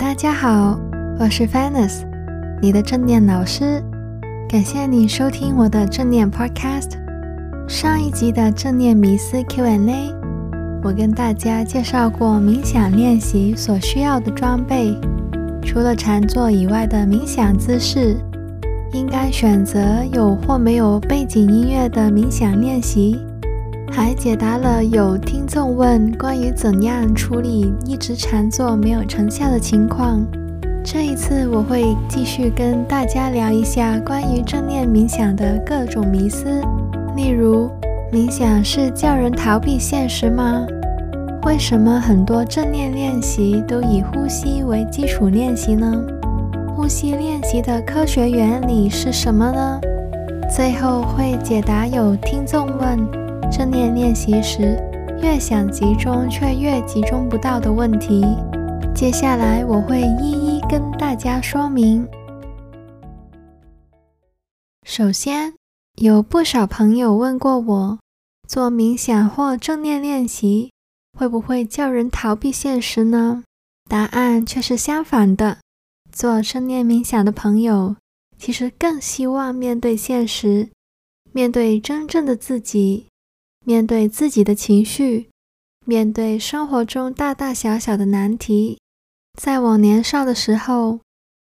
大家好，我是 Fennis，你的正念老师。感谢你收听我的正念 Podcast。上一集的正念迷思 Q&A，我跟大家介绍过冥想练习所需要的装备，除了禅坐以外的冥想姿势，应该选择有或没有背景音乐的冥想练习，还解答了有听众问关于怎样处理一直禅坐没有成效的情况。这一次我会继续跟大家聊一下关于正念冥想的各种迷思，例如冥想是叫人逃避现实吗？为什么很多正念练习都以呼吸为基础练习呢？呼吸练习的科学原理是什么呢？最后会解答有听众问正念练习时越想集中却越集中不到的问题。接下来我会一一跟大家说明。首先，有不少朋友问过我，做冥想或正念练习会不会叫人逃避现实呢？答案却是相反的。做正念冥想的朋友，其实更希望面对现实，面对真正的自己，面对自己的情绪，面对生活中大大小小的难题。在我年少的时候，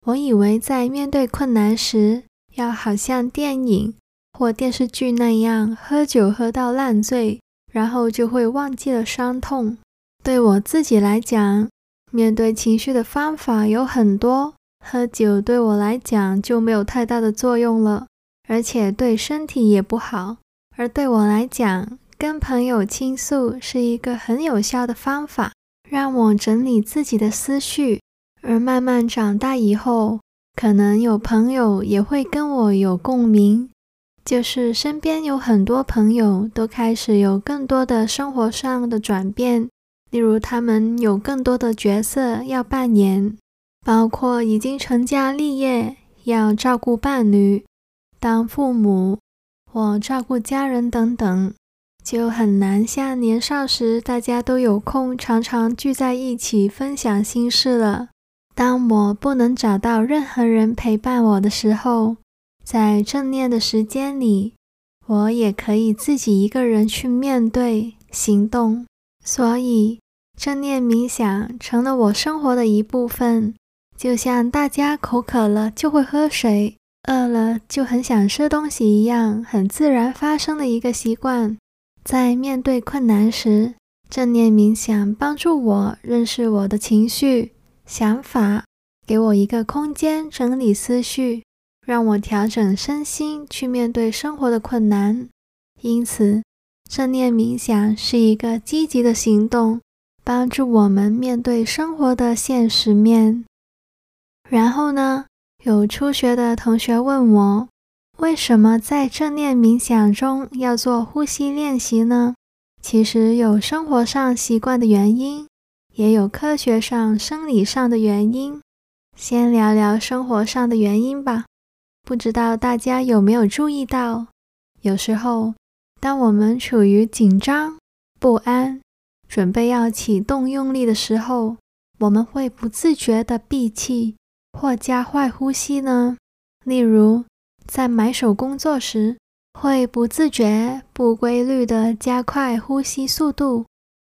我以为在面对困难时，要好像电影或电视剧那样喝酒喝到烂醉，然后就会忘记了伤痛。对我自己来讲，面对情绪的方法有很多，喝酒对我来讲就没有太大的作用了，而且对身体也不好。而对我来讲，跟朋友倾诉是一个很有效的方法。让我整理自己的思绪，而慢慢长大以后，可能有朋友也会跟我有共鸣，就是身边有很多朋友都开始有更多的生活上的转变，例如他们有更多的角色要扮演，包括已经成家立业，要照顾伴侣、当父母或照顾家人等等。就很难像年少时大家都有空，常常聚在一起分享心事了。当我不能找到任何人陪伴我的时候，在正念的时间里，我也可以自己一个人去面对行动。所以，正念冥想成了我生活的一部分，就像大家口渴了就会喝水，饿了就很想吃东西一样，很自然发生的一个习惯。在面对困难时，正念冥想帮助我认识我的情绪、想法，给我一个空间整理思绪，让我调整身心去面对生活的困难。因此，正念冥想是一个积极的行动，帮助我们面对生活的现实面。然后呢，有初学的同学问我，为什么在正念冥想中要做呼吸练习呢？其实有生活上习惯的原因，也有科学上、生理上的原因。先聊聊生活上的原因吧。不知道大家有没有注意到，有时候当我们处于紧张、不安、准备要启动用力的时候，我们会不自觉地闭气或加快呼吸呢？例如，在埋手工作时，会不自觉、不规律地加快呼吸速度；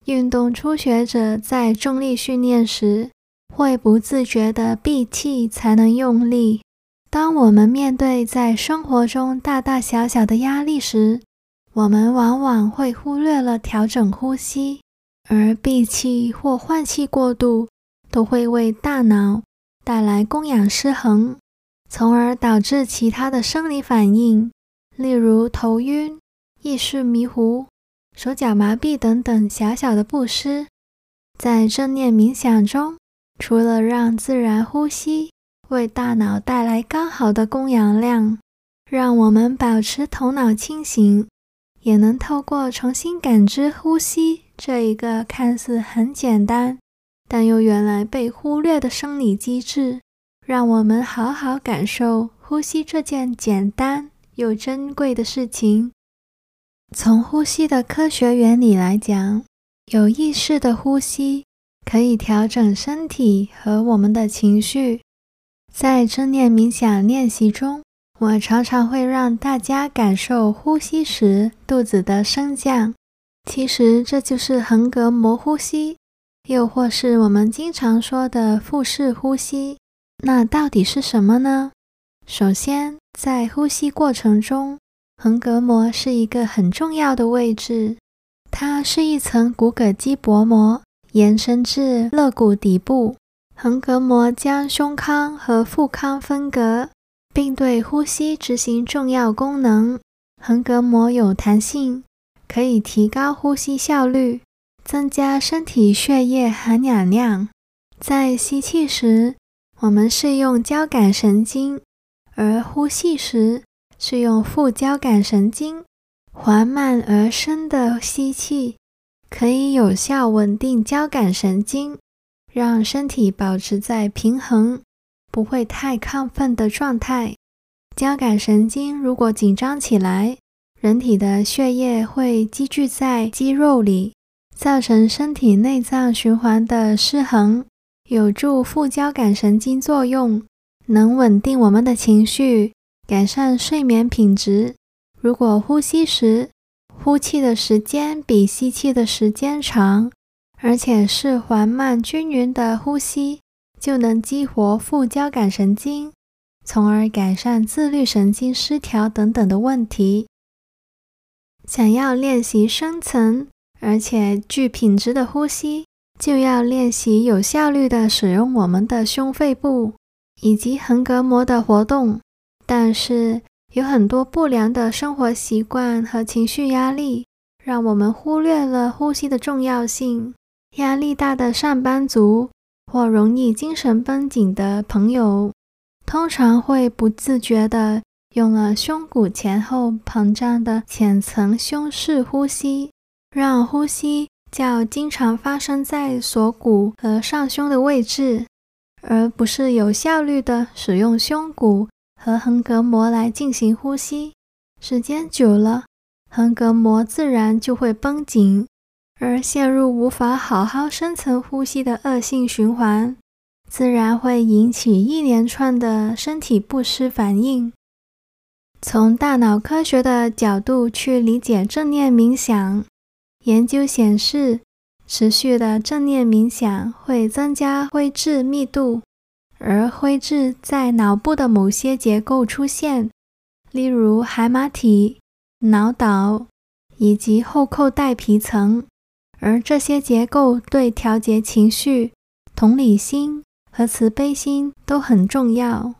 运动初学者在重力训练时，会不自觉地闭气才能用力。当我们面对在生活中大大小小的压力时，我们往往会忽略了调整呼吸，而闭气或换气过度，都会为大脑带来供氧失衡。从而导致其他的生理反应，例如头晕、意识迷糊、手脚麻痹等等小小的不适。在正念冥想中，除了让自然呼吸为大脑带来刚好的供氧量，让我们保持头脑清醒，也能透过重新感知呼吸这一个看似很简单，但又原来被忽略的生理机制。让我们好好感受呼吸这件简单又珍贵的事情。从呼吸的科学原理来讲，有意识的呼吸可以调整身体和我们的情绪。在正念冥想练习中，我常常会让大家感受呼吸时肚子的升降。其实这就是横膈膜呼吸，又或是我们经常说的腹式呼吸。那到底是什么呢？首先，在呼吸过程中，横膈膜是一个很重要的位置，它是一层骨骼肌薄膜，延伸至肋骨底部。横膈膜将胸腔和腹腔分隔，并对呼吸执行重要功能。横膈膜有弹性，可以提高呼吸效率，增加身体血液含氧量。在吸气时，我们是用交感神经，而呼气时是用副交感神经。缓慢而深的吸气，可以有效稳定交感神经。让身体保持在平衡，不会太亢奋的状态。交感神经如果紧张起来，人体的血液会积聚在肌肉里，造成身体内脏循环的失衡。有助副交感神经作用，能稳定我们的情绪，改善睡眠品质。如果呼吸时，呼气的时间比吸气的时间长。而且是缓慢均匀的呼吸，就能激活副交感神经，从而改善自律神经失调等等的问题。想要练习深层而且具品质的呼吸，就要练习有效率的使用我们的胸肺部以及横膈膜的活动。但是有很多不良的生活习惯和情绪压力，让我们忽略了呼吸的重要性。压力大的上班族或容易精神绷紧的朋友，通常会不自觉地用了胸骨前后膨胀的浅层胸式呼吸，让呼吸较经常发生在锁骨和上胸的位置，而不是有效率地使用胸骨和横膈膜来进行呼吸。时间久了，横膈膜自然就会绷紧。而陷入无法好好深层呼吸的恶性循环，自然会引起一连串的身体不适反应。从大脑科学的角度去理解正念冥想，研究显示，持续的正念冥想会增加灰质密度，而灰质在脑部的某些结构出现，例如海马体、脑岛以及后扣带皮层。而这些结构对调节情绪、同理心和慈悲心都很重要。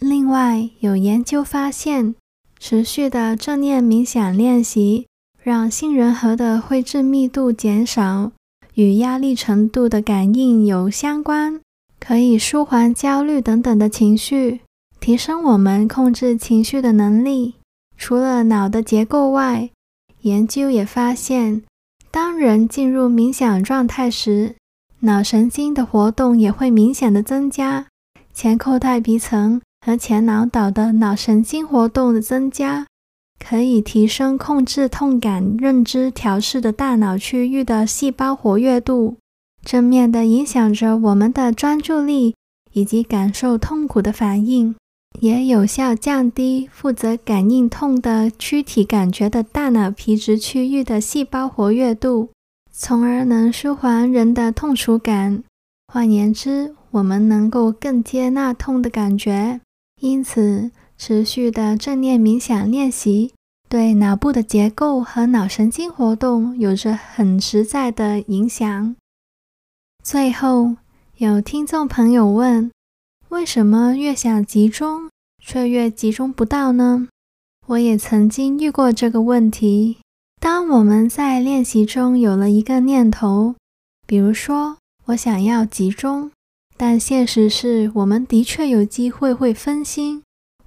另外，有研究发现，持续的正念冥想练习让杏仁核的灰质密度减少，与压力程度的感应有相关，可以舒缓焦虑等等的情绪，提升我们控制情绪的能力。除了脑的结构外，研究也发现，当人进入冥想状态时，脑神经的活动也会明显的增加。前扣带皮层和前脑岛的脑神经活动的增加，可以提升控制痛感、认知调试的大脑区域的细胞活跃度，正面的影响着我们的专注力以及感受痛苦的反应。也有效降低负责感应痛的躯体感觉的大脑皮质区域的细胞活跃度，从而能舒缓人的痛楚感。换言之，我们能够更接纳痛的感觉。因此，持续的正念冥想练习对脑部的结构和脑神经活动有着很实在的影响。最后，有听众朋友问。为什么越想集中，却越集中不到呢？我也曾经遇过这个问题。当我们在练习中有了一个念头，比如说我想要集中，但现实是我们的确有机会会分心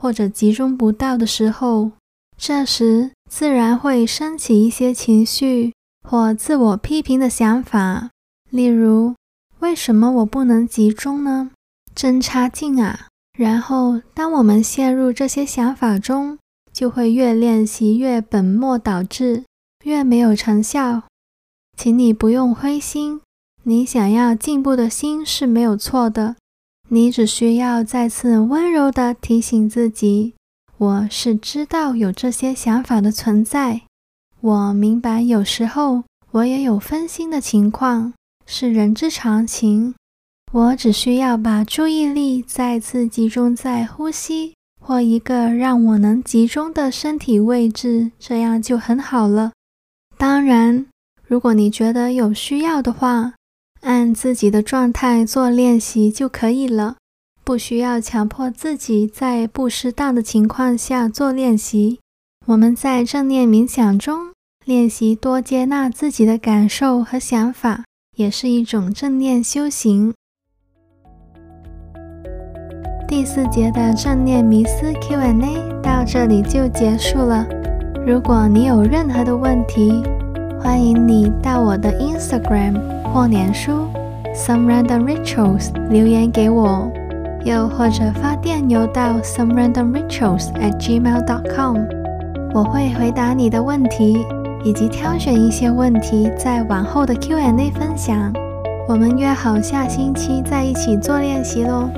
或者集中不到的时候，这时自然会升起一些情绪或自我批评的想法，例如：为什么我不能集中呢？真差劲啊！然后，当我们陷入这些想法中，就会越练习越本末倒置，越没有成效。请你不用灰心，你想要进步的心是没有错的。你只需要再次温柔地提醒自己：我是知道有这些想法的存在。我明白有时候我也有分心的情况，是人之常情。我只需要把注意力再次集中在呼吸或一个让我能集中的身体位置，这样就很好了。当然，如果你觉得有需要的话，按自己的状态做练习就可以了，不需要强迫自己在不适当的情况下做练习。我们在正念冥想中练习多接纳自己的感受和想法，也是一种正念修行。第四节的正念迷思 Q&A 到这里就结束了。如果你有任何的问题，欢迎你到我的 Instagram 或脸书 Some Random Rituals 留言给我，又或者发电邮到 Some Random Rituals at gmail dot com，我会回答你的问题，以及挑选一些问题在往后的 Q&A 分享。我们约好下星期再一起做练习喽！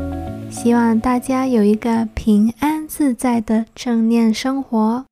希望大家有一个平安自在的正念生活。